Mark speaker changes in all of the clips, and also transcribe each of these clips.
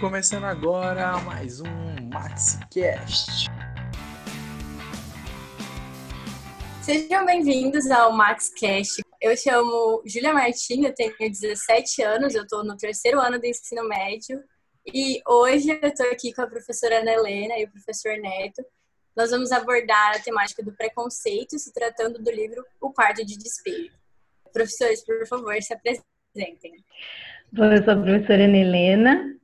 Speaker 1: Começando agora mais um MaxiCast.
Speaker 2: Sejam bem-vindos ao MaxCast. Eu chamo Júlia Martins, eu tenho 17 anos, eu estou no terceiro ano do ensino médio e hoje eu estou aqui com a professora Ana Helena e o professor Neto. Nós vamos abordar a temática do preconceito, se tratando do livro O Quarto de Despejo. Professores, por favor, se apresentem.
Speaker 3: Bom, eu sou a professora Ana Helena,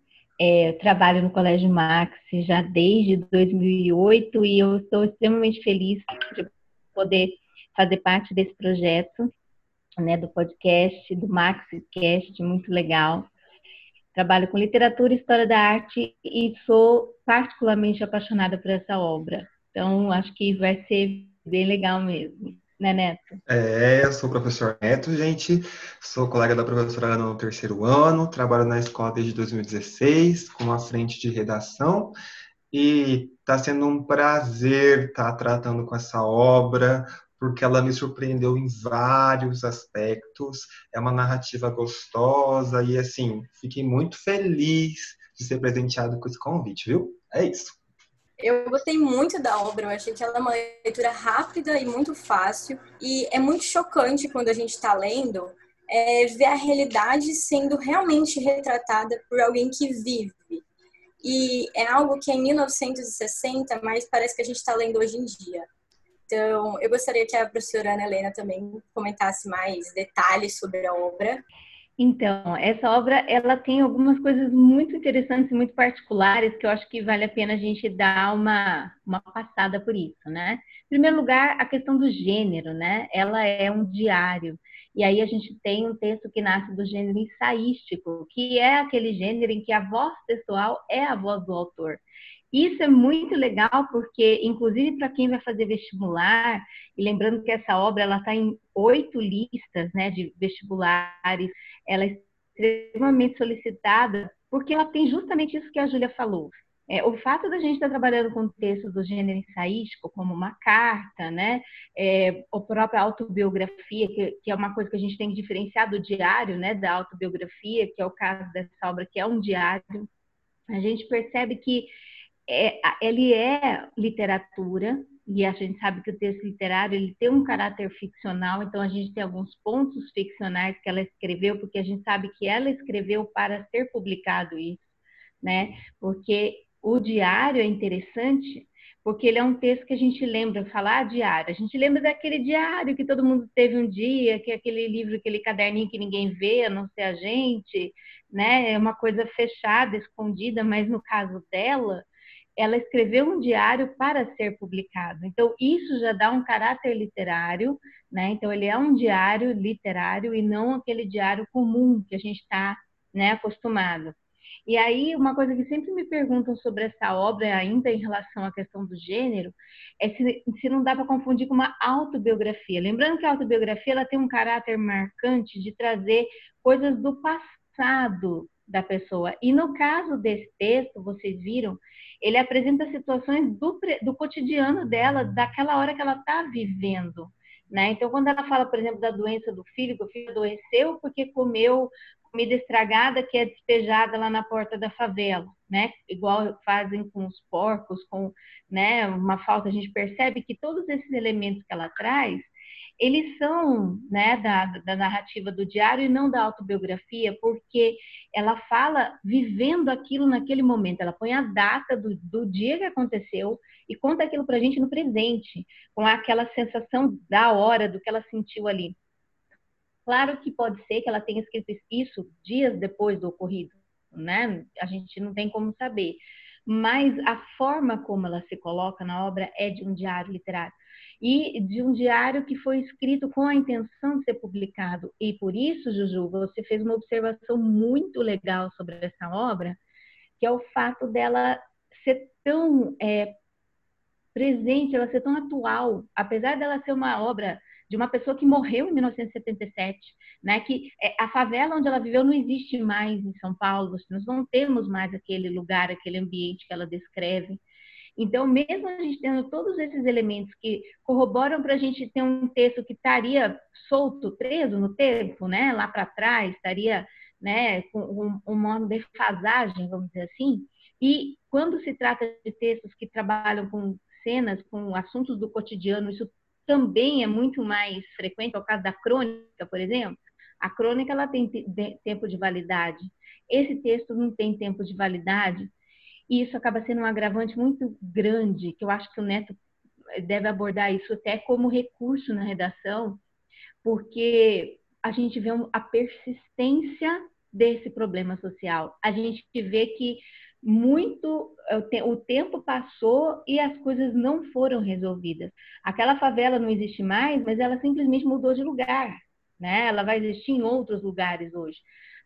Speaker 3: é, trabalho no Colégio Max já desde 2008 e eu estou extremamente feliz de poder fazer parte desse projeto, né, do podcast, do MaxCast, muito legal. Trabalho com literatura e história da arte e sou particularmente apaixonada por essa obra. Então, acho que vai ser bem legal mesmo né, Neto?
Speaker 4: É, eu sou o professor Neto, gente. Sou colega da professora Ana no terceiro ano, trabalho na escola desde 2016, como a frente de redação. E está sendo um prazer estar tá tratando com essa obra, porque ela me surpreendeu em vários aspectos. É uma narrativa gostosa e, assim, fiquei muito feliz de ser presenteado com esse convite, viu? É isso.
Speaker 2: Eu gostei muito da obra, eu achei que ela é uma leitura rápida e muito fácil. E é muito chocante quando a gente está lendo é, ver a realidade sendo realmente retratada por alguém que vive. E é algo que é em 1960, mas parece que a gente está lendo hoje em dia. Então, eu gostaria que a professora Ana Helena também comentasse mais detalhes sobre a obra.
Speaker 3: Então, essa obra ela tem algumas coisas muito interessantes e muito particulares que eu acho que vale a pena a gente dar uma, uma passada por isso, né? Em primeiro lugar, a questão do gênero, né? Ela é um diário. E aí a gente tem um texto que nasce do gênero ensaístico, que é aquele gênero em que a voz pessoal é a voz do autor. Isso é muito legal porque, inclusive, para quem vai fazer vestibular, e lembrando que essa obra ela está em oito listas né, de vestibulares, ela é extremamente solicitada porque ela tem justamente isso que a Júlia falou. É, o fato da gente estar trabalhando com textos do gênero ensaístico, como uma carta, né, é, a própria autobiografia, que, que, é uma coisa que a gente tem que diferenciar do diário, né, da autobiografia, que é o caso dessa obra, que é um diário, a gente percebe que é, ele é literatura, e a gente sabe que o texto literário ele tem um caráter ficcional, então a gente tem alguns pontos ficcionais que ela escreveu, porque a gente sabe que ela escreveu para ser publicado isso, né? Porque o diário é interessante, porque ele é um texto que a gente lembra, falar diário, a gente lembra daquele diário que todo mundo teve um dia, que é aquele livro, aquele caderninho que ninguém vê, a não ser a gente, né? É uma coisa fechada, escondida, mas no caso dela, ela escreveu um diário para ser publicado. Então, isso já dá um caráter literário, né? Então, ele é um diário literário e não aquele diário comum que a gente está né, acostumado. E aí, uma coisa que sempre me perguntam sobre essa obra, ainda em relação à questão do gênero, é se, se não dá para confundir com uma autobiografia. Lembrando que a autobiografia ela tem um caráter marcante de trazer coisas do passado da pessoa. E no caso desse texto, vocês viram, ele apresenta situações do, do cotidiano dela, daquela hora que ela está vivendo. Né? Então, quando ela fala, por exemplo, da doença do filho, que o filho adoeceu porque comeu comida estragada que é despejada lá na porta da favela, né? Igual fazem com os porcos, com né, uma falta, a gente percebe que todos esses elementos que ela traz, eles são né, da, da narrativa do diário e não da autobiografia, porque ela fala vivendo aquilo naquele momento, ela põe a data do, do dia que aconteceu e conta aquilo para a gente no presente, com aquela sensação da hora, do que ela sentiu ali. Claro que pode ser que ela tenha escrito isso dias depois do ocorrido, né? A gente não tem como saber. Mas a forma como ela se coloca na obra é de um diário literário e de um diário que foi escrito com a intenção de ser publicado. E por isso, Juju, você fez uma observação muito legal sobre essa obra, que é o fato dela ser tão é, presente, ela ser tão atual, apesar dela ser uma obra de uma pessoa que morreu em 1977, né? Que é, a favela onde ela viveu não existe mais em São Paulo, nós não temos mais aquele lugar, aquele ambiente que ela descreve. Então, mesmo a gente tendo todos esses elementos que corroboram para a gente ter um texto que estaria solto, preso no tempo, né, lá para trás, estaria né, com uma defasagem, vamos dizer assim, e quando se trata de textos que trabalham com cenas, com assuntos do cotidiano, isso também é muito mais frequente, é o caso da crônica, por exemplo. A crônica ela tem tempo de validade. Esse texto não tem tempo de validade, e isso acaba sendo um agravante muito grande, que eu acho que o Neto deve abordar isso até como recurso na redação, porque a gente vê a persistência desse problema social. A gente vê que muito o tempo passou e as coisas não foram resolvidas. Aquela favela não existe mais, mas ela simplesmente mudou de lugar, né? Ela vai existir em outros lugares hoje.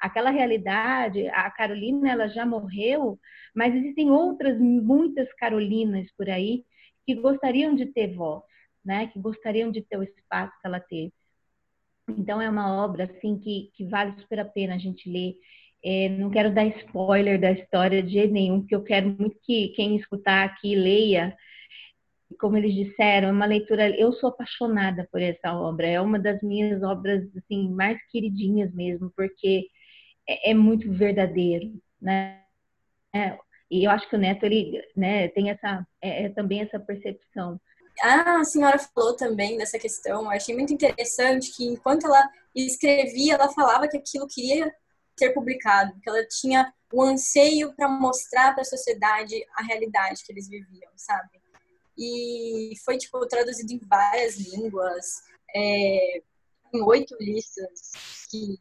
Speaker 3: Aquela realidade, a Carolina ela já morreu, mas existem outras muitas Carolinas por aí que gostariam de ter voz, né? Que gostariam de ter o espaço que ela teve. Então é uma obra assim que, que vale super a pena a gente ler. É, não quero dar spoiler da história de nenhum, porque eu quero muito que quem escutar aqui leia. Como eles disseram, é uma leitura. Eu sou apaixonada por essa obra. É uma das minhas obras assim mais queridinhas mesmo, porque é, é muito verdadeiro, né? É, e eu acho que o Neto ele, né, tem essa é, é também essa percepção
Speaker 2: a senhora falou também dessa questão, eu achei muito interessante que enquanto ela escrevia, ela falava que aquilo queria ser publicado, que ela tinha o anseio para mostrar para a sociedade a realidade que eles viviam, sabe? E foi tipo traduzido em várias línguas, é, em oito listas que,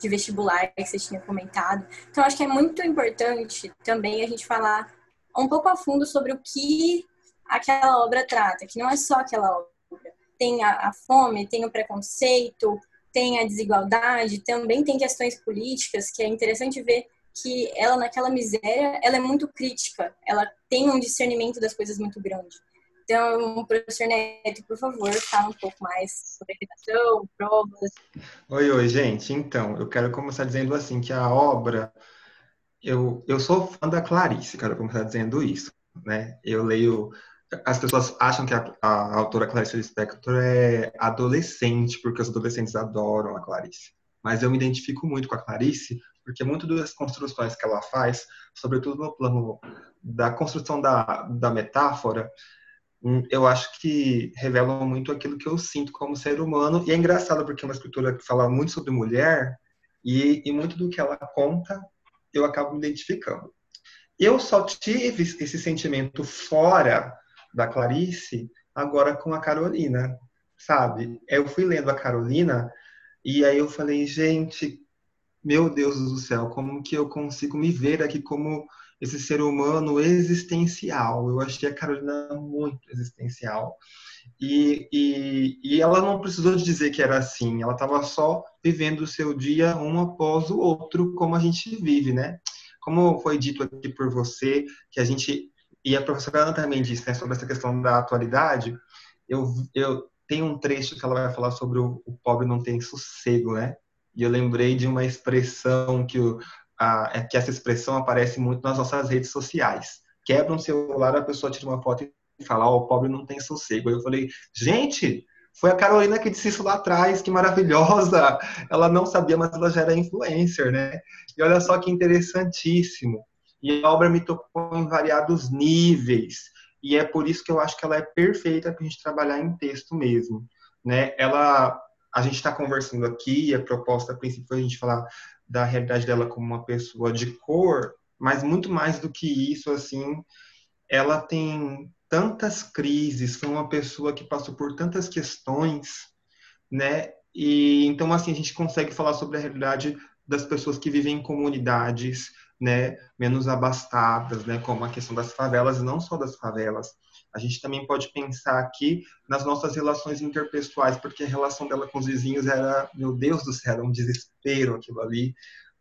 Speaker 2: de vestibular que você tinha comentado. Então acho que é muito importante também a gente falar um pouco a fundo sobre o que aquela obra trata, que não é só aquela obra. Tem a, a fome, tem o preconceito, tem a desigualdade, também tem questões políticas, que é interessante ver que ela, naquela miséria, ela é muito crítica, ela tem um discernimento das coisas muito grande. Então, professor Neto, por favor, fala um pouco mais sobre redação, provas.
Speaker 4: Oi, oi, gente. Então, eu quero começar dizendo assim, que a obra... Eu, eu sou fã da Clarice, quero começar dizendo isso, né? Eu leio as pessoas acham que a, a autora Clarice Lispector é adolescente, porque os adolescentes adoram a Clarice. Mas eu me identifico muito com a Clarice, porque muito das construções que ela faz, sobretudo no plano da construção da, da metáfora, eu acho que revelam muito aquilo que eu sinto como ser humano. E é engraçado porque é uma escritura que fala muito sobre mulher, e, e muito do que ela conta eu acabo me identificando. Eu só tive esse sentimento fora da Clarice, agora com a Carolina, sabe? Eu fui lendo a Carolina e aí eu falei, gente, meu Deus do céu, como que eu consigo me ver aqui como esse ser humano existencial? Eu achei a Carolina muito existencial. E, e, e ela não precisou dizer que era assim, ela estava só vivendo o seu dia um após o outro, como a gente vive, né? Como foi dito aqui por você, que a gente e a professora Ana também disse né, sobre essa questão da atualidade. Eu, eu tenho um trecho que ela vai falar sobre o, o pobre não tem sossego, né? E eu lembrei de uma expressão que, o, é que essa expressão aparece muito nas nossas redes sociais. Quebra um celular, a pessoa tira uma foto e fala, oh, o pobre não tem sossego. Aí eu falei, gente, foi a Carolina que disse isso lá atrás, que maravilhosa! Ela não sabia, mas ela já era influencer, né? E olha só que interessantíssimo. E a obra me tocou em variados níveis. E é por isso que eu acho que ela é perfeita para a gente trabalhar em texto mesmo. Né? Ela, a gente está conversando aqui, a proposta princípio foi a gente falar da realidade dela como uma pessoa de cor, mas muito mais do que isso, assim, ela tem tantas crises, foi uma pessoa que passou por tantas questões, né? E então assim a gente consegue falar sobre a realidade das pessoas que vivem em comunidades, né, menos abastadas, né, como a questão das favelas não só das favelas. A gente também pode pensar aqui nas nossas relações interpessoais, porque a relação dela com os vizinhos era, meu Deus do céu, era um desespero aquilo ali,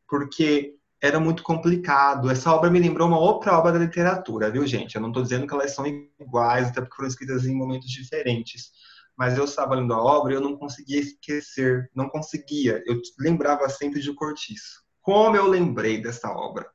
Speaker 4: porque era muito complicado. Essa obra me lembrou uma outra obra da literatura, viu, gente? Eu não estou dizendo que elas são iguais, até porque foram escritas em momentos diferentes. Mas eu estava lendo a obra e eu não conseguia esquecer, não conseguia. Eu lembrava sempre de Cortiço como eu lembrei dessa obra.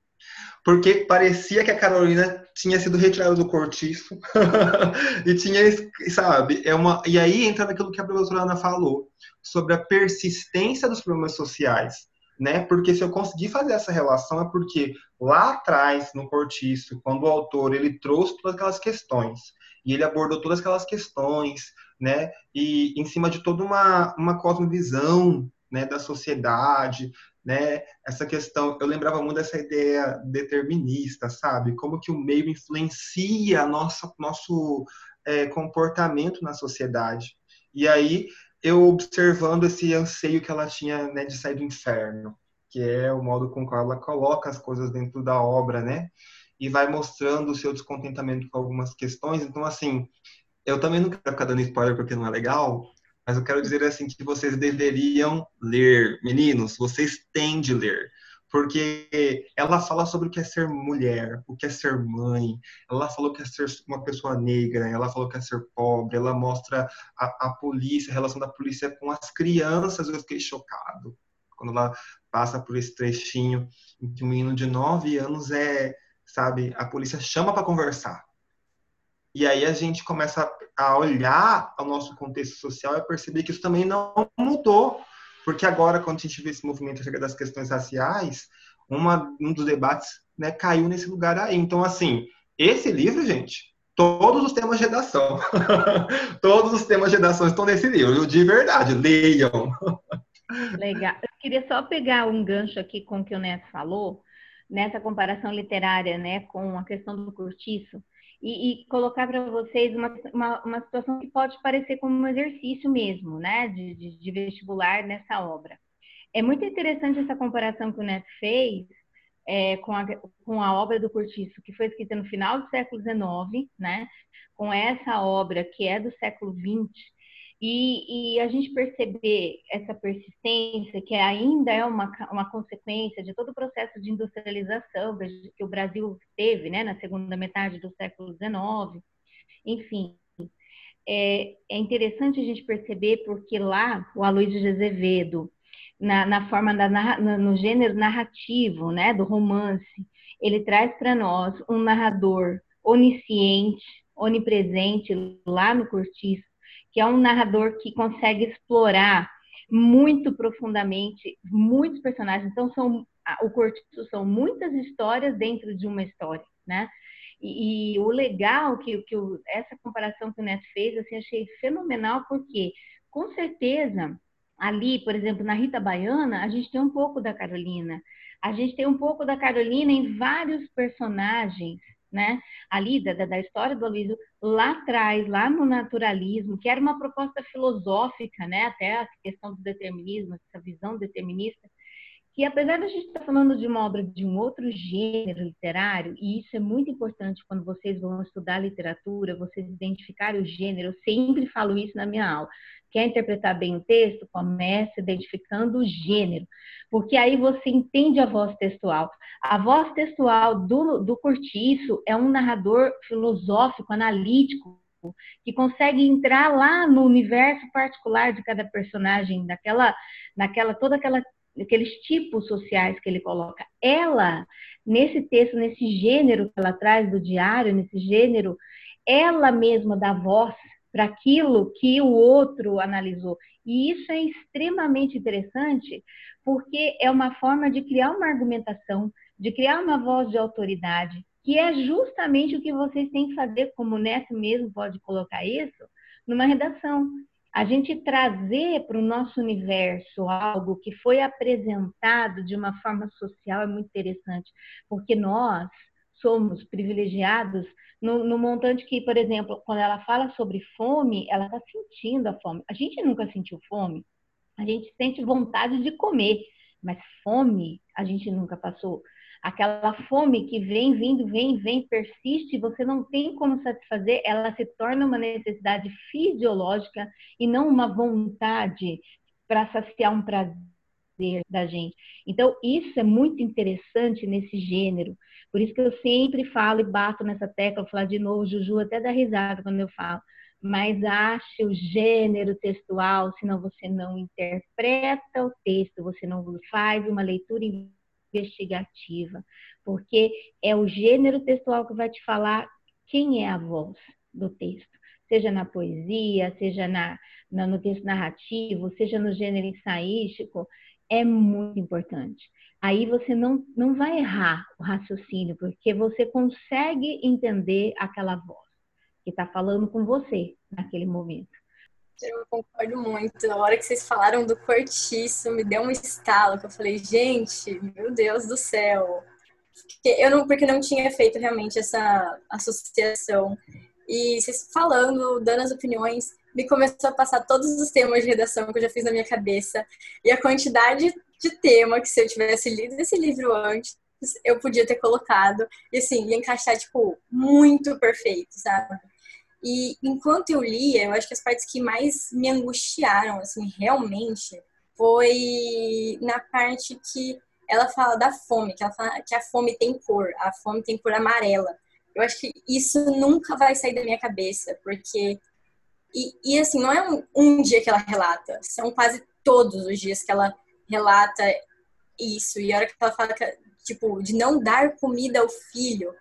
Speaker 4: Porque parecia que a Carolina tinha sido retirada do cortiço e tinha, sabe, é uma e aí entra naquilo que a professora Ana falou sobre a persistência dos problemas sociais. né? Porque se eu conseguir fazer essa relação é porque lá atrás, no Cortiço, quando o autor ele trouxe todas aquelas questões e ele abordou todas aquelas questões, né? E em cima de toda uma, uma cosmovisão né, da sociedade, né? Essa questão, eu lembrava muito dessa ideia determinista, sabe? Como que o meio influencia nosso nosso é, comportamento na sociedade. E aí eu observando esse anseio que ela tinha né, de sair do inferno, que é o modo com que ela coloca as coisas dentro da obra, né? E vai mostrando o seu descontentamento com algumas questões. Então, assim, eu também não quero ficar dando spoiler porque não é legal, mas eu quero dizer assim que vocês deveriam ler. Meninos, vocês têm de ler. Porque ela fala sobre o que é ser mulher, o que é ser mãe, ela falou que é ser uma pessoa negra, ela falou que é ser pobre, ela mostra a, a polícia, a relação da polícia com as crianças. Eu fiquei chocado quando ela passa por esse trechinho em que um menino de nove anos é, sabe, a polícia chama para conversar. E aí a gente começa a olhar o nosso contexto social e perceber que isso também não mudou. Porque agora, quando a gente vê esse movimento das questões raciais, uma, um dos debates né, caiu nesse lugar aí. Então, assim, esse livro, gente, todos os temas de redação, todos os temas de redação estão nesse livro, de verdade, leiam.
Speaker 3: Legal. Eu queria só pegar um gancho aqui com o que o Neto falou, nessa comparação literária, né, com a questão do cortiço e, e colocar para vocês uma, uma, uma, situação que pode parecer como um exercício mesmo, né, de, de, de, vestibular nessa obra. É muito interessante essa comparação que o Neto fez é, com, a, com a obra do Cortiço, que foi escrita no final do século XIX, né, com essa obra que é do século XX, e, e, a gente perceber essa persistência, que ainda é uma, uma consequência de todo o processo de industrialização que o Brasil teve né, na segunda metade do século XIX, enfim. É, é interessante a gente perceber porque lá o Aloysio de Azevedo, na, na forma da no gênero narrativo, né, do romance, ele traz para nós um narrador onisciente, onipresente lá no cortiço, que é um narrador que consegue explorar muito profundamente muitos personagens. Então, são, o Cortiço são muitas histórias dentro de uma história, né? E, e o legal que, que o, essa comparação que o Neto fez, assim, achei fenomenal, porque, com certeza, ali, por exemplo, na Rita Baiana, a gente tem um pouco da Carolina. A gente tem um pouco da Carolina em vários personagens né, ali da, da história do Aloysio, lá atrás, lá no naturalismo, que era uma proposta filosófica, né, até a questão do determinismo, essa visão determinista, que apesar de a gente estar falando de uma obra de um outro gênero literário, e isso é muito importante quando vocês vão estudar literatura, vocês identificarem o gênero, eu sempre falo isso na minha aula. Quer interpretar bem o texto? Comece identificando o gênero, porque aí você entende a voz textual. A voz textual do, do Cortiço é um narrador filosófico, analítico, que consegue entrar lá no universo particular de cada personagem, daquela, naquela toda aquela aqueles tipos sociais que ele coloca. Ela, nesse texto, nesse gênero que ela traz do diário, nesse gênero, ela mesma dá voz para aquilo que o outro analisou. E isso é extremamente interessante, porque é uma forma de criar uma argumentação, de criar uma voz de autoridade, que é justamente o que vocês têm que fazer, como o Neto mesmo pode colocar isso, numa redação a gente trazer para o nosso universo algo que foi apresentado de uma forma social é muito interessante, porque nós somos privilegiados no, no montante que, por exemplo, quando ela fala sobre fome, ela está sentindo a fome. A gente nunca sentiu fome, a gente sente vontade de comer, mas fome a gente nunca passou aquela fome que vem, vindo, vem, vem, persiste, você não tem como satisfazer, ela se torna uma necessidade fisiológica e não uma vontade para saciar um prazer da gente. Então, isso é muito interessante nesse gênero. Por isso que eu sempre falo e bato nessa tecla, vou falar de novo, Juju até dá risada quando eu falo. Mas ache o gênero textual, senão você não interpreta o texto, você não faz uma leitura investigativa, porque é o gênero textual que vai te falar quem é a voz do texto, seja na poesia, seja na, na no texto narrativo, seja no gênero ensaístico. é muito importante. Aí você não, não vai errar o raciocínio, porque você consegue entender aquela voz que está falando com você naquele momento.
Speaker 2: Eu concordo muito. A hora que vocês falaram do cortiço, me deu um estalo, que eu falei, gente, meu Deus do céu. Eu não, porque não tinha feito realmente essa associação. E vocês falando, dando as opiniões, me começou a passar todos os temas de redação que eu já fiz na minha cabeça. E a quantidade de tema que se eu tivesse lido esse livro antes, eu podia ter colocado. E assim, ia encaixar, tipo, muito perfeito, sabe? E enquanto eu lia, eu acho que as partes que mais me angustiaram, assim, realmente, foi na parte que ela fala da fome, que ela fala que a fome tem cor, a fome tem cor amarela. Eu acho que isso nunca vai sair da minha cabeça, porque. E, e assim, não é um, um dia que ela relata, são quase todos os dias que ela relata isso. E a hora que ela fala, que, tipo, de não dar comida ao filho,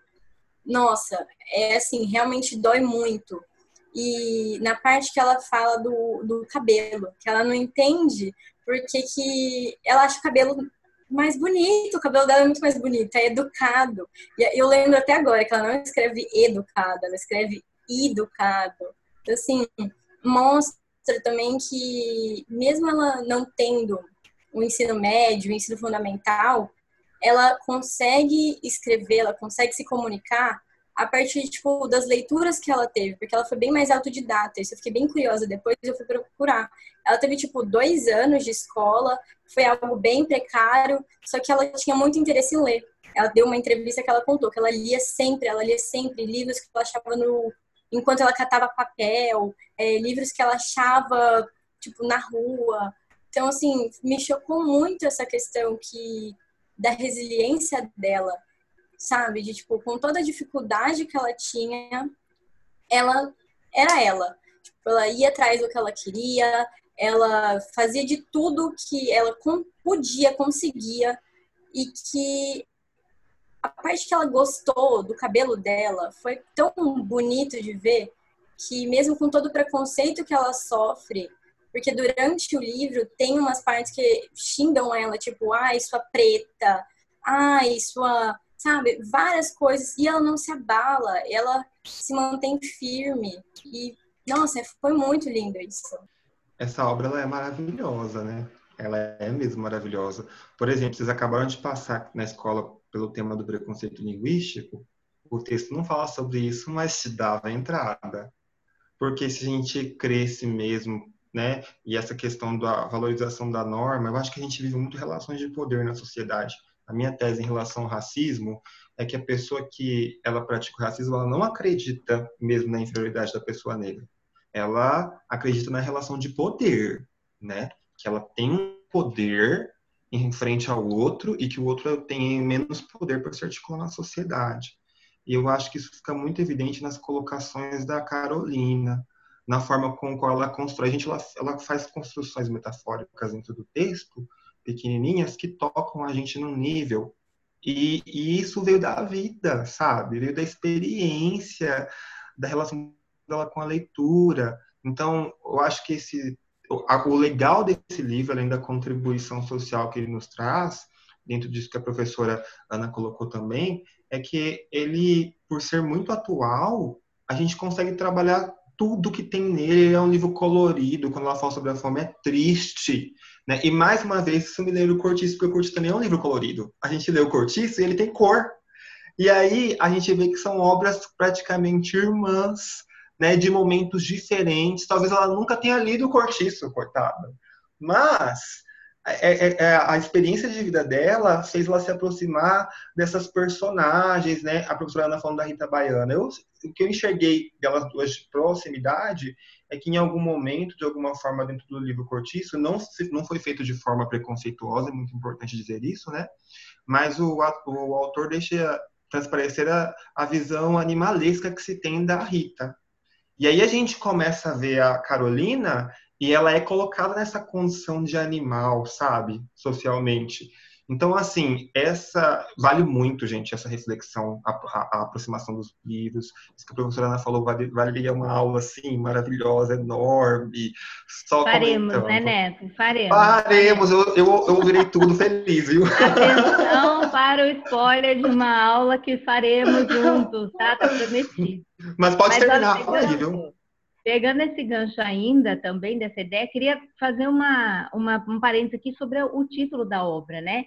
Speaker 2: nossa, é assim, realmente dói muito. E na parte que ela fala do, do cabelo, que ela não entende porque que ela acha o cabelo mais bonito, o cabelo dela é muito mais bonito, é educado. E eu lembro até agora que ela não escreve educada, ela escreve educado. Então, assim, mostra também que mesmo ela não tendo o ensino médio, o ensino fundamental, ela consegue escrever, ela consegue se comunicar a partir tipo, das leituras que ela teve, porque ela foi bem mais autodidata. Isso eu fiquei bem curiosa depois, eu fui procurar. Ela teve tipo dois anos de escola, foi algo bem precário, só que ela tinha muito interesse em ler. Ela deu uma entrevista que ela contou que ela lia sempre, ela lia sempre livros que ela achava no enquanto ela catava papel, é, livros que ela achava tipo na rua. Então assim me chocou muito essa questão que da resiliência dela sabe? De tipo, com toda a dificuldade que ela tinha, ela era ela. Tipo, ela ia atrás do que ela queria, ela fazia de tudo que ela podia, conseguia, e que a parte que ela gostou do cabelo dela foi tão bonito de ver que mesmo com todo o preconceito que ela sofre, porque durante o livro tem umas partes que xingam ela, tipo, ai, sua preta, ai, sua sabe? Várias coisas. E ela não se abala, ela se mantém firme. E, nossa, foi muito lindo isso.
Speaker 4: Essa obra ela é maravilhosa, né? Ela é mesmo maravilhosa. Por exemplo, vocês acabaram de passar na escola pelo tema do preconceito linguístico. O texto não fala sobre isso, mas te dava entrada. Porque se a gente cresce mesmo, né? E essa questão da valorização da norma, eu acho que a gente vive muito relações de poder na sociedade a minha tese em relação ao racismo é que a pessoa que ela pratica o racismo, ela não acredita mesmo na inferioridade da pessoa negra. Ela acredita na relação de poder, né? Que ela tem um poder em frente ao outro e que o outro tem menos poder para se articular na sociedade. E eu acho que isso fica muito evidente nas colocações da Carolina, na forma com qual ela constrói. A gente ela, ela faz construções metafóricas dentro do texto pequenininhas que tocam a gente num nível. E, e isso veio da vida, sabe? Veio da experiência, da relação dela com a leitura. Então, eu acho que esse o legal desse livro, além da contribuição social que ele nos traz, dentro disso que a professora Ana colocou também, é que ele, por ser muito atual, a gente consegue trabalhar tudo que tem nele. Ele é um livro colorido, quando ela fala sobre a fome, é triste. Né? E mais uma vez, isso me lembra o Cortiço, porque o Cortiço também é um livro colorido. A gente lê o Cortiço e ele tem cor. E aí a gente vê que são obras praticamente irmãs, né, de momentos diferentes. Talvez ela nunca tenha lido o Cortiço, coitada. Mas a experiência de vida dela fez ela se aproximar dessas personagens, né? A professora Ana falando da Rita Baiana. Eu, o que eu enxerguei delas duas de proximidade é que em algum momento, de alguma forma, dentro do livro Cortiço, não, não foi feito de forma preconceituosa, é muito importante dizer isso, né? Mas o, o autor deixa transparecer a, a visão animalesca que se tem da Rita. E aí a gente começa a ver a Carolina e ela é colocada nessa condição de animal, sabe? Socialmente. Então, assim, essa vale muito, gente, essa reflexão, a, a, a aproximação dos livros. Isso que a professora Ana falou, vale, valeria uma aula, assim, maravilhosa, enorme. Só
Speaker 3: Faremos,
Speaker 4: comentando.
Speaker 3: né, Neto? Faremos.
Speaker 4: Faremos, eu, eu, eu ouvirei tudo feliz, viu?
Speaker 3: Atenção para o spoiler de uma aula que faremos juntos, tá? Tá prometido.
Speaker 4: Mas pode
Speaker 3: Mas,
Speaker 4: terminar, fala aí, viu?
Speaker 3: Pegando esse gancho ainda também dessa ideia, queria fazer uma, uma, um parênteses aqui sobre o título da obra, né?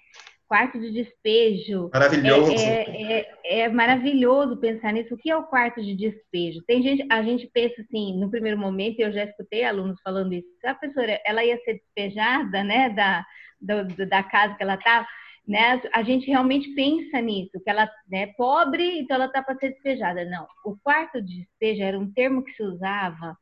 Speaker 3: Quarto de despejo.
Speaker 4: Maravilhoso.
Speaker 3: É, é, é, é maravilhoso pensar nisso. O que é o quarto de despejo? Tem gente, a gente pensa assim, no primeiro momento, eu já escutei alunos falando isso. A professora, ela ia ser despejada, né, da, do- da casa que ela estava, né? A gente realmente pensa nisso, que ela é pobre, então ela está para ser despejada. Não. O quarto de despejo era um termo que se usava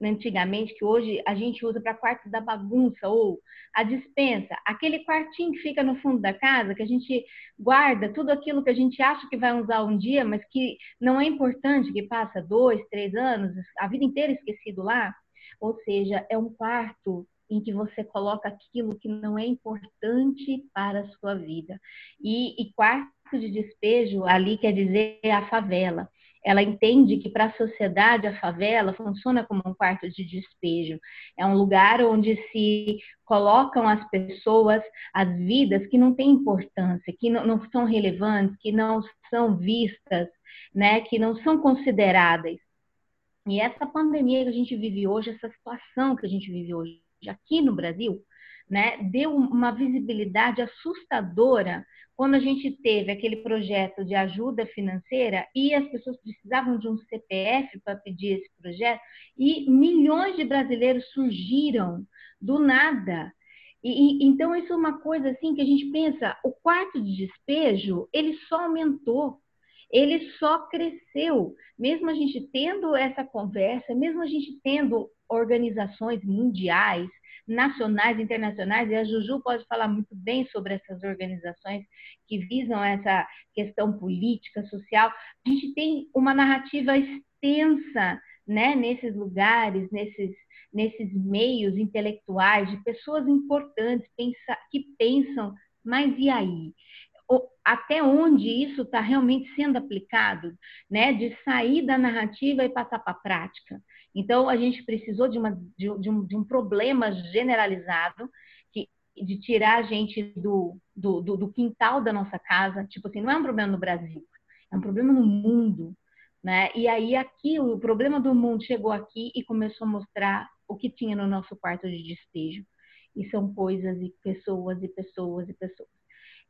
Speaker 3: antigamente, que hoje a gente usa para quarto da bagunça ou a dispensa, aquele quartinho que fica no fundo da casa, que a gente guarda tudo aquilo que a gente acha que vai usar um dia, mas que não é importante, que passa dois, três anos, a vida inteira esquecido lá. Ou seja, é um quarto em que você coloca aquilo que não é importante para a sua vida. E, e quarto de despejo ali quer dizer a favela. Ela entende que para a sociedade a favela funciona como um quarto de despejo. É um lugar onde se colocam as pessoas, as vidas que não têm importância, que não, não são relevantes, que não são vistas, né, que não são consideradas. E essa pandemia que a gente vive hoje, essa situação que a gente vive hoje aqui no Brasil, né, deu uma visibilidade assustadora quando a gente teve aquele projeto de ajuda financeira e as pessoas precisavam de um CPF para pedir esse projeto e milhões de brasileiros surgiram do nada. E, e, então isso é uma coisa assim que a gente pensa, o quarto de despejo ele só aumentou, ele só cresceu, mesmo a gente tendo essa conversa, mesmo a gente tendo organizações mundiais nacionais, internacionais, e a Juju pode falar muito bem sobre essas organizações que visam essa questão política, social. A gente tem uma narrativa extensa, né, nesses lugares, nesses nesses meios intelectuais de pessoas importantes pensa, que pensam, mas e aí? Até onde isso está realmente sendo aplicado, né? De sair da narrativa e passar para a prática. Então, a gente precisou de, uma, de, de, um, de um, problema generalizado, que, de tirar a gente do, do, do, do, quintal da nossa casa. Tipo assim, não é um problema no Brasil, é um problema no mundo. Né? E aí, aqui, o problema do mundo chegou aqui e começou a mostrar o que tinha no nosso quarto de despejo. E são coisas e pessoas e pessoas e pessoas.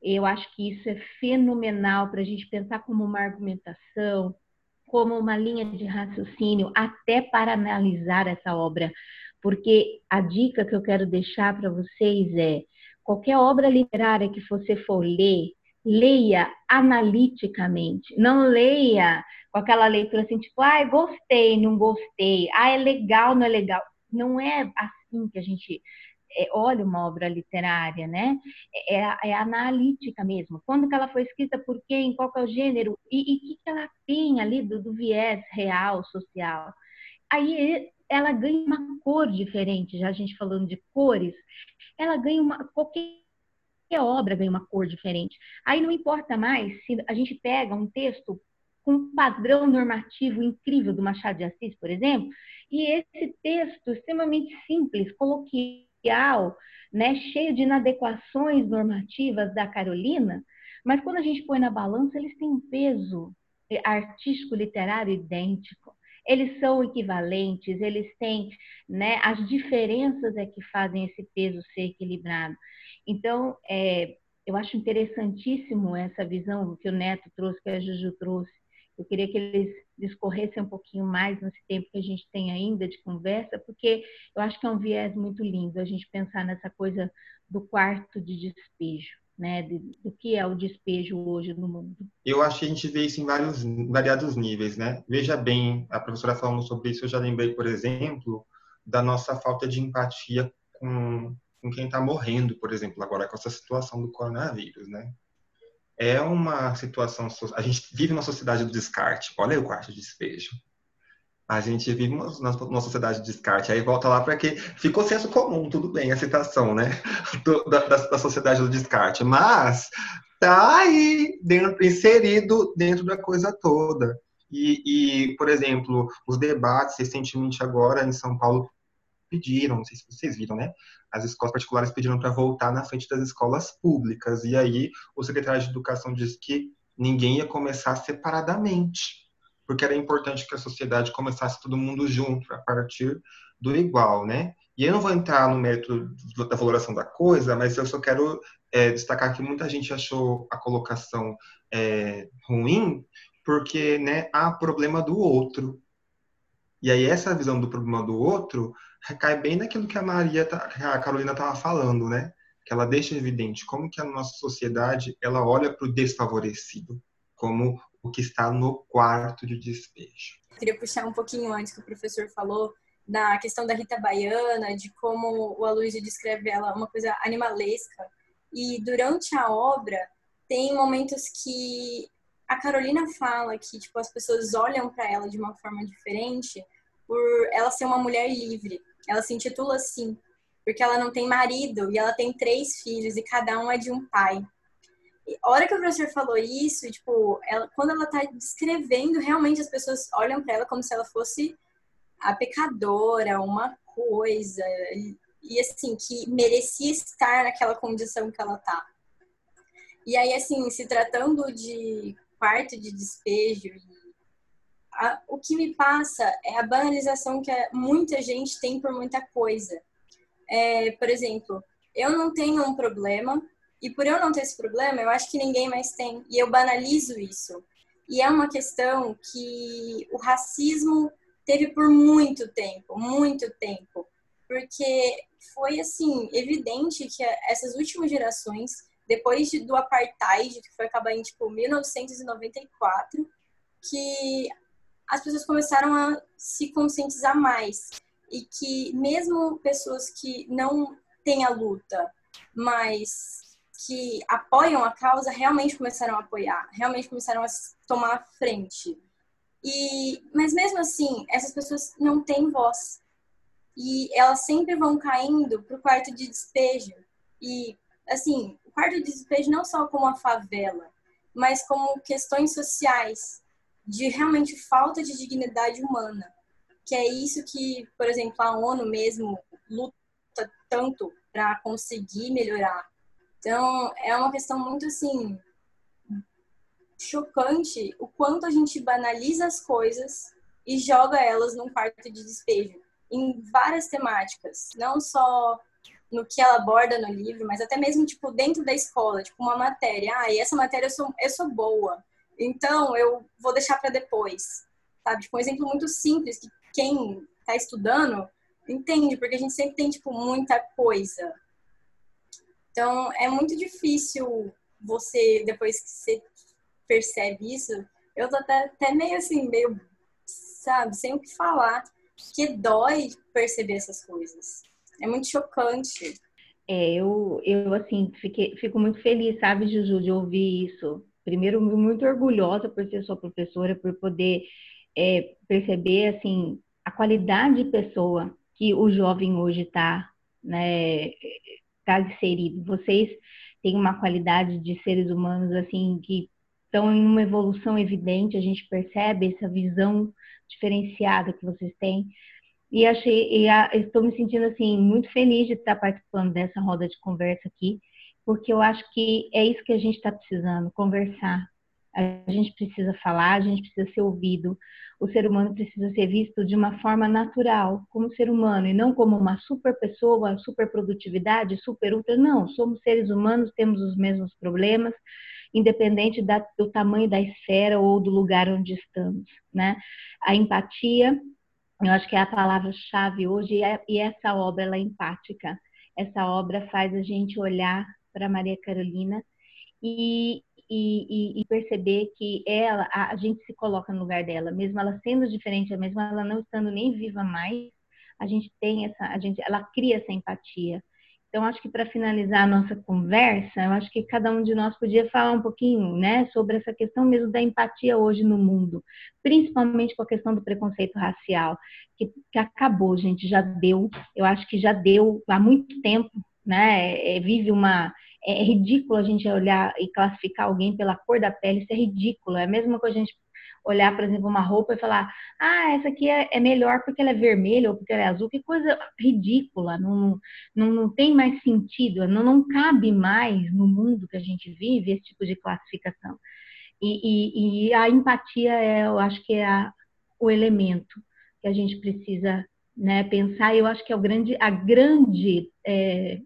Speaker 3: Eu acho que isso é fenomenal para a gente pensar como uma argumentação, como uma linha de raciocínio até para analisar essa obra, porque a dica que eu quero deixar para vocês é qualquer obra literária que você for ler, leia analiticamente, não leia com aquela leitura assim, tipo, ah, gostei, não gostei, ah, é legal, não é legal. Não é assim que a gente é, olha uma obra literária, né? É, é, analítica mesmo. Quando que ela foi escrita, por quem, qual que é o gênero e o que, que ela tem ali do, do, viés real, social. Aí ela ganha uma cor diferente, já a gente falando de cores, ela ganha uma qualquer obra ganha uma cor diferente. Aí não importa mais se a gente pega um texto com um padrão normativo incrível do Machado de Assis, por exemplo, e esse texto extremamente simples, coloquial, né, cheio de inadequações normativas da Carolina, mas quando a gente põe na balança, eles têm um peso artístico literário idêntico. Eles são equivalentes, eles têm, né, as diferenças é que fazem esse peso ser equilibrado. Então, é, eu acho interessantíssimo essa visão que o Neto trouxe, que a Juju trouxe. Eu queria que eles discorressem um pouquinho mais nesse tempo que a gente tem ainda de conversa, porque eu acho que é um viés muito lindo a gente pensar nessa coisa do quarto de despejo, né? Do que é o despejo hoje no mundo.
Speaker 4: Eu acho que a gente vê isso em vários variados níveis, né? Veja bem, a professora falando sobre isso, eu já lembrei, por exemplo, da nossa falta de empatia com, com quem está morrendo, por exemplo, agora com essa situação do coronavírus, né? É uma situação. A gente vive uma sociedade do descarte. Olha aí o quarto de despejo. A gente vive numa sociedade de descarte. Aí volta lá para que ficou senso comum, tudo bem, a citação, né? Do, da, da, sociedade do descarte. Mas tá aí dentro, inserido dentro da coisa toda. E, e, por exemplo, os debates recentemente agora em São Paulo pediram, não sei se vocês viram, né? As escolas particulares pediram para voltar na frente das escolas públicas. E aí o secretário de Educação disse que ninguém ia começar separadamente, porque era importante que a sociedade começasse todo mundo junto, a partir do igual, né? E eu não vou entrar no mérito da valoração da coisa, mas eu só quero é, destacar que muita gente achou a colocação é, ruim, porque né, há problema do outro. E aí essa visão do problema do outro recai bem naquilo que a Maria, tá, a Carolina estava falando, né? Que ela deixa evidente como que a nossa sociedade ela olha para o desfavorecido como o que está no quarto de despejo.
Speaker 2: Eu queria puxar um pouquinho antes que o professor falou da questão da Rita Baiana, de como o Aloysio descreve ela uma coisa animalesca. E durante a obra tem momentos que a Carolina fala que tipo as pessoas olham para ela de uma forma diferente por ela ser uma mulher livre. Ela se intitula assim porque ela não tem marido e ela tem três filhos e cada um é de um pai. E a hora que o professor falou isso, tipo, ela, quando ela tá descrevendo, realmente as pessoas olham para ela como se ela fosse a pecadora, uma coisa, e, e assim, que merecia estar naquela condição que ela tá. E aí, assim, se tratando de quarto de despejo, a, o que me passa é a banalização que muita gente tem por muita coisa. É, por exemplo, eu não tenho um problema, e por eu não ter esse problema, eu acho que ninguém mais tem, e eu banalizo isso. E é uma questão que o racismo teve por muito tempo, muito tempo, porque foi assim evidente que essas últimas gerações depois de, do apartheid, que foi acabar em tipo 1994, que as pessoas começaram a se conscientizar mais e que mesmo pessoas que não têm a luta, mas que apoiam a causa, realmente começaram a apoiar, realmente começaram a tomar a frente. E, mas mesmo assim, essas pessoas não têm voz. E elas sempre vão caindo para o quarto de despejo. E, assim, quarto de despejo não só como a favela, mas como questões sociais, de realmente falta de dignidade humana. Que é isso que, por exemplo, a ONU mesmo luta tanto para conseguir melhorar. Então, é uma questão muito assim chocante o quanto a gente banaliza as coisas e joga elas num quarto de despejo em várias temáticas, não só no que ela aborda no livro, mas até mesmo tipo dentro da escola, tipo uma matéria. Ah, e essa matéria eu sou, eu sou boa, então eu vou deixar para depois, sabe? Tipo um exemplo muito simples que quem está estudando entende, porque a gente sempre tem tipo muita coisa. Então é muito difícil você depois que você percebe isso, eu tô até, até meio assim, meio, sabe, sem o que falar, que dói perceber essas coisas. É muito chocante.
Speaker 3: É, eu, eu assim, fiquei, fico muito feliz, sabe, Juju, de ouvir isso. Primeiro, muito orgulhosa por ser sua professora, por poder é, perceber, assim, a qualidade de pessoa que o jovem hoje está, né, tá inserido. Vocês têm uma qualidade de seres humanos, assim, que estão em uma evolução evidente, a gente percebe essa visão diferenciada que vocês têm. E achei, e a, estou me sentindo assim muito feliz de estar participando dessa roda de conversa aqui, porque eu acho que é isso que a gente está precisando, conversar. A gente precisa falar, a gente precisa ser ouvido. O ser humano precisa ser visto de uma forma natural, como ser humano, e não como uma super pessoa, super produtividade, super ultra. Não, somos seres humanos, temos os mesmos problemas, independente da, do tamanho da esfera ou do lugar onde estamos, né? A empatia eu acho que é a palavra-chave hoje e, é, essa obra ela é empática. Essa obra faz a gente olhar para Maria Carolina e, e, e, perceber que ela, a, a, gente se coloca no lugar dela, mesmo ela sendo diferente, mesmo ela não estando nem viva mais, a gente tem essa, a gente, ela cria essa empatia. Então, acho que para finalizar a nossa conversa, eu acho que cada um de nós podia falar um pouquinho, né, sobre essa questão mesmo da empatia hoje no mundo, principalmente com a questão do preconceito racial, que, que acabou, gente, já deu. Eu acho que já deu há muito tempo, né? É, vive uma é ridículo a gente olhar e classificar alguém pela cor da pele, isso é ridículo. É a mesma coisa a gente olhar, por exemplo, uma roupa e falar, ah, essa aqui é, é melhor porque ela é vermelha ou porque ela é azul, que coisa ridícula, não, não, não tem mais sentido, não, não cabe mais no mundo que a gente vive esse tipo de classificação. E, e, e a empatia, é, eu acho que é a, o elemento que a gente precisa né, pensar, e eu acho que é o grande, a grande, é,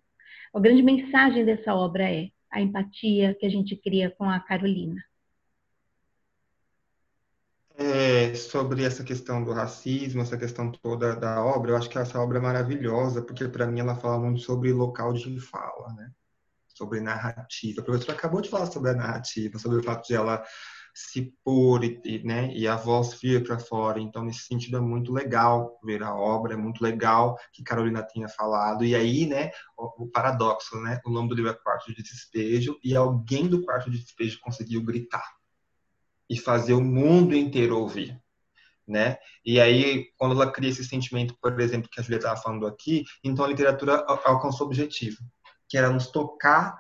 Speaker 3: a grande mensagem dessa obra é a empatia que a gente cria com a Carolina
Speaker 4: é, sobre essa questão do racismo, essa questão toda da obra, eu acho que essa obra é maravilhosa, porque para mim ela fala muito sobre local de fala, né? Sobre narrativa. A professora acabou de falar sobre a narrativa, sobre o fato de ela se pôr e, né, e a voz vir para fora. Então, nesse sentido, é muito legal ver a obra, é muito legal que Carolina tenha falado. E aí, né, o, o paradoxo, né? O nome do livro é Quarto de Despejo, e alguém do quarto de despejo conseguiu gritar e fazer o mundo inteiro ouvir. Né? E aí, quando ela cria esse sentimento, por exemplo, que a Julia estava falando aqui, então a literatura alcançou o objetivo, que era nos tocar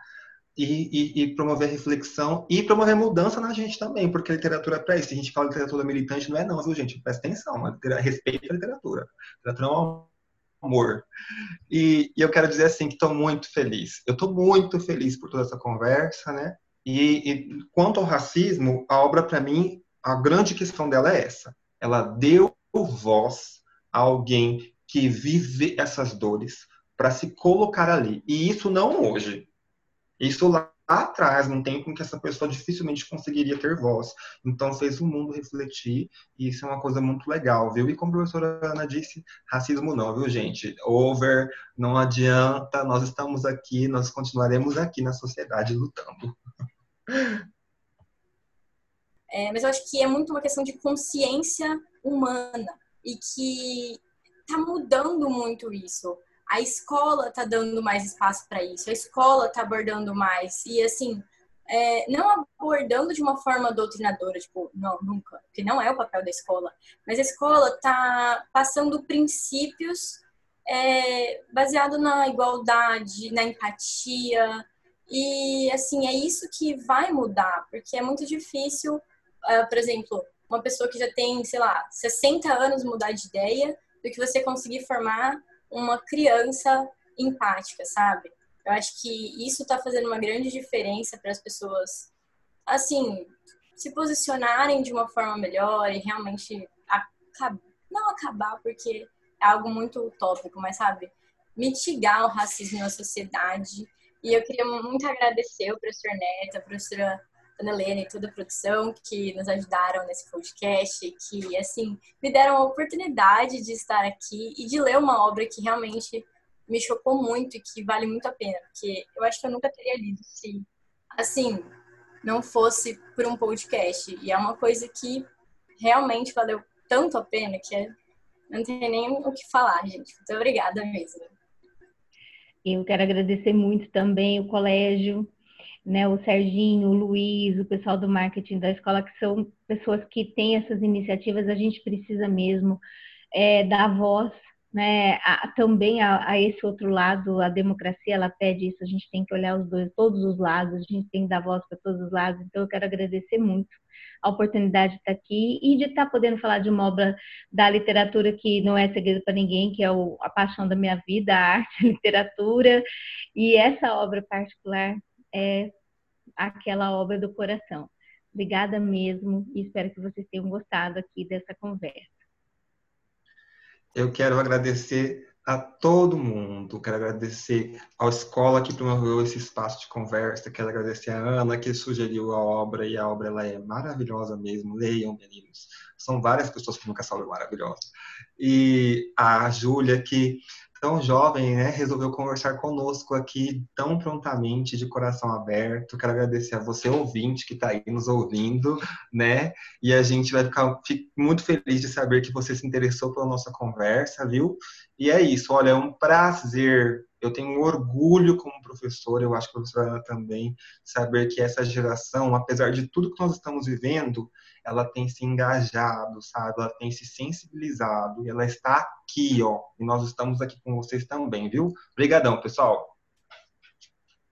Speaker 4: e, e, e, promover reflexão e promover mudança na gente também, porque a literatura é para isso. Se a gente fala literatura militante, não é não, viu, gente? Presta atenção, respeito a literatura. Literatura é um amor. E, e eu quero dizer assim que estou muito feliz. Eu estou muito feliz por toda essa conversa, né? E quanto ao racismo, a obra, para mim, a grande questão dela é essa. Ela deu voz a alguém que vive essas dores para se colocar ali. E isso não hoje. Isso lá atrás, num tempo em que essa pessoa dificilmente conseguiria ter voz. Então fez o mundo refletir, e isso é uma coisa muito legal, viu? E como a professora Ana disse, racismo não, viu, gente? Over, não adianta, nós estamos aqui, nós continuaremos aqui na sociedade lutando.
Speaker 2: É, mas eu acho que é muito uma questão de consciência humana e que está mudando muito isso. A escola está dando mais espaço para isso, a escola está abordando mais. E assim, é, não abordando de uma forma doutrinadora, tipo, não, nunca, porque não é o papel da escola, mas a escola está passando princípios é, baseado na igualdade, na empatia, e, assim, é isso que vai mudar, porque é muito difícil, uh, por exemplo, uma pessoa que já tem, sei lá, 60 anos mudar de ideia, do que você conseguir formar uma criança empática, sabe? Eu acho que isso está fazendo uma grande diferença para as pessoas, assim, se posicionarem de uma forma melhor e realmente não acabar, porque é algo muito utópico, mas sabe, mitigar o racismo na sociedade e eu queria muito agradecer o professor Neto, a professora Ana Helena e toda a produção que nos ajudaram nesse podcast, que, assim, me deram a oportunidade de estar aqui e de ler uma obra que realmente me chocou muito e que vale muito a pena, porque eu acho que eu nunca teria lido se, assim, não fosse por um podcast. E é uma coisa que realmente valeu tanto a pena que é, não tem nem o que falar, gente. Muito obrigada mesmo.
Speaker 3: Eu quero agradecer muito também o colégio, né, o Serginho, o Luiz, o pessoal do marketing da escola, que são pessoas que têm essas iniciativas, a gente precisa mesmo é, dar voz né, a, também a, a, esse outro lado, a democracia, ela pede isso, a gente tem que olhar os dois, todos os lados, a gente tem que dar voz para todos os lados, então eu quero agradecer muito a oportunidade de estar aqui e de estar podendo falar de uma obra da literatura que não é segredo para ninguém, que é o, a paixão da minha vida, a arte, a literatura, e essa obra particular é aquela obra do coração. Obrigada mesmo e espero que vocês tenham gostado aqui dessa conversa.
Speaker 4: Eu quero agradecer a todo mundo. Quero agradecer à escola que promoveu esse espaço de conversa. Quero agradecer a Ana que sugeriu a obra e a obra ela é maravilhosa mesmo. Leiam, meninos. São várias pessoas que nunca sabem maravilhosa. E a Júlia que tão jovem, né, resolveu conversar conosco aqui tão prontamente, de coração aberto. Quero agradecer a você, ouvinte, que está aí nos ouvindo, né? E a gente vai ficar muito feliz de saber que você se interessou pela nossa conversa, viu? E é isso, olha, é um prazer eu tenho orgulho como professor, eu acho que a professora Ana também, saber que essa geração, apesar de tudo que nós estamos vivendo, ela tem se engajado, sabe? Ela tem se sensibilizado e ela está aqui, ó. E nós estamos aqui com vocês também, viu? Obrigadão, pessoal.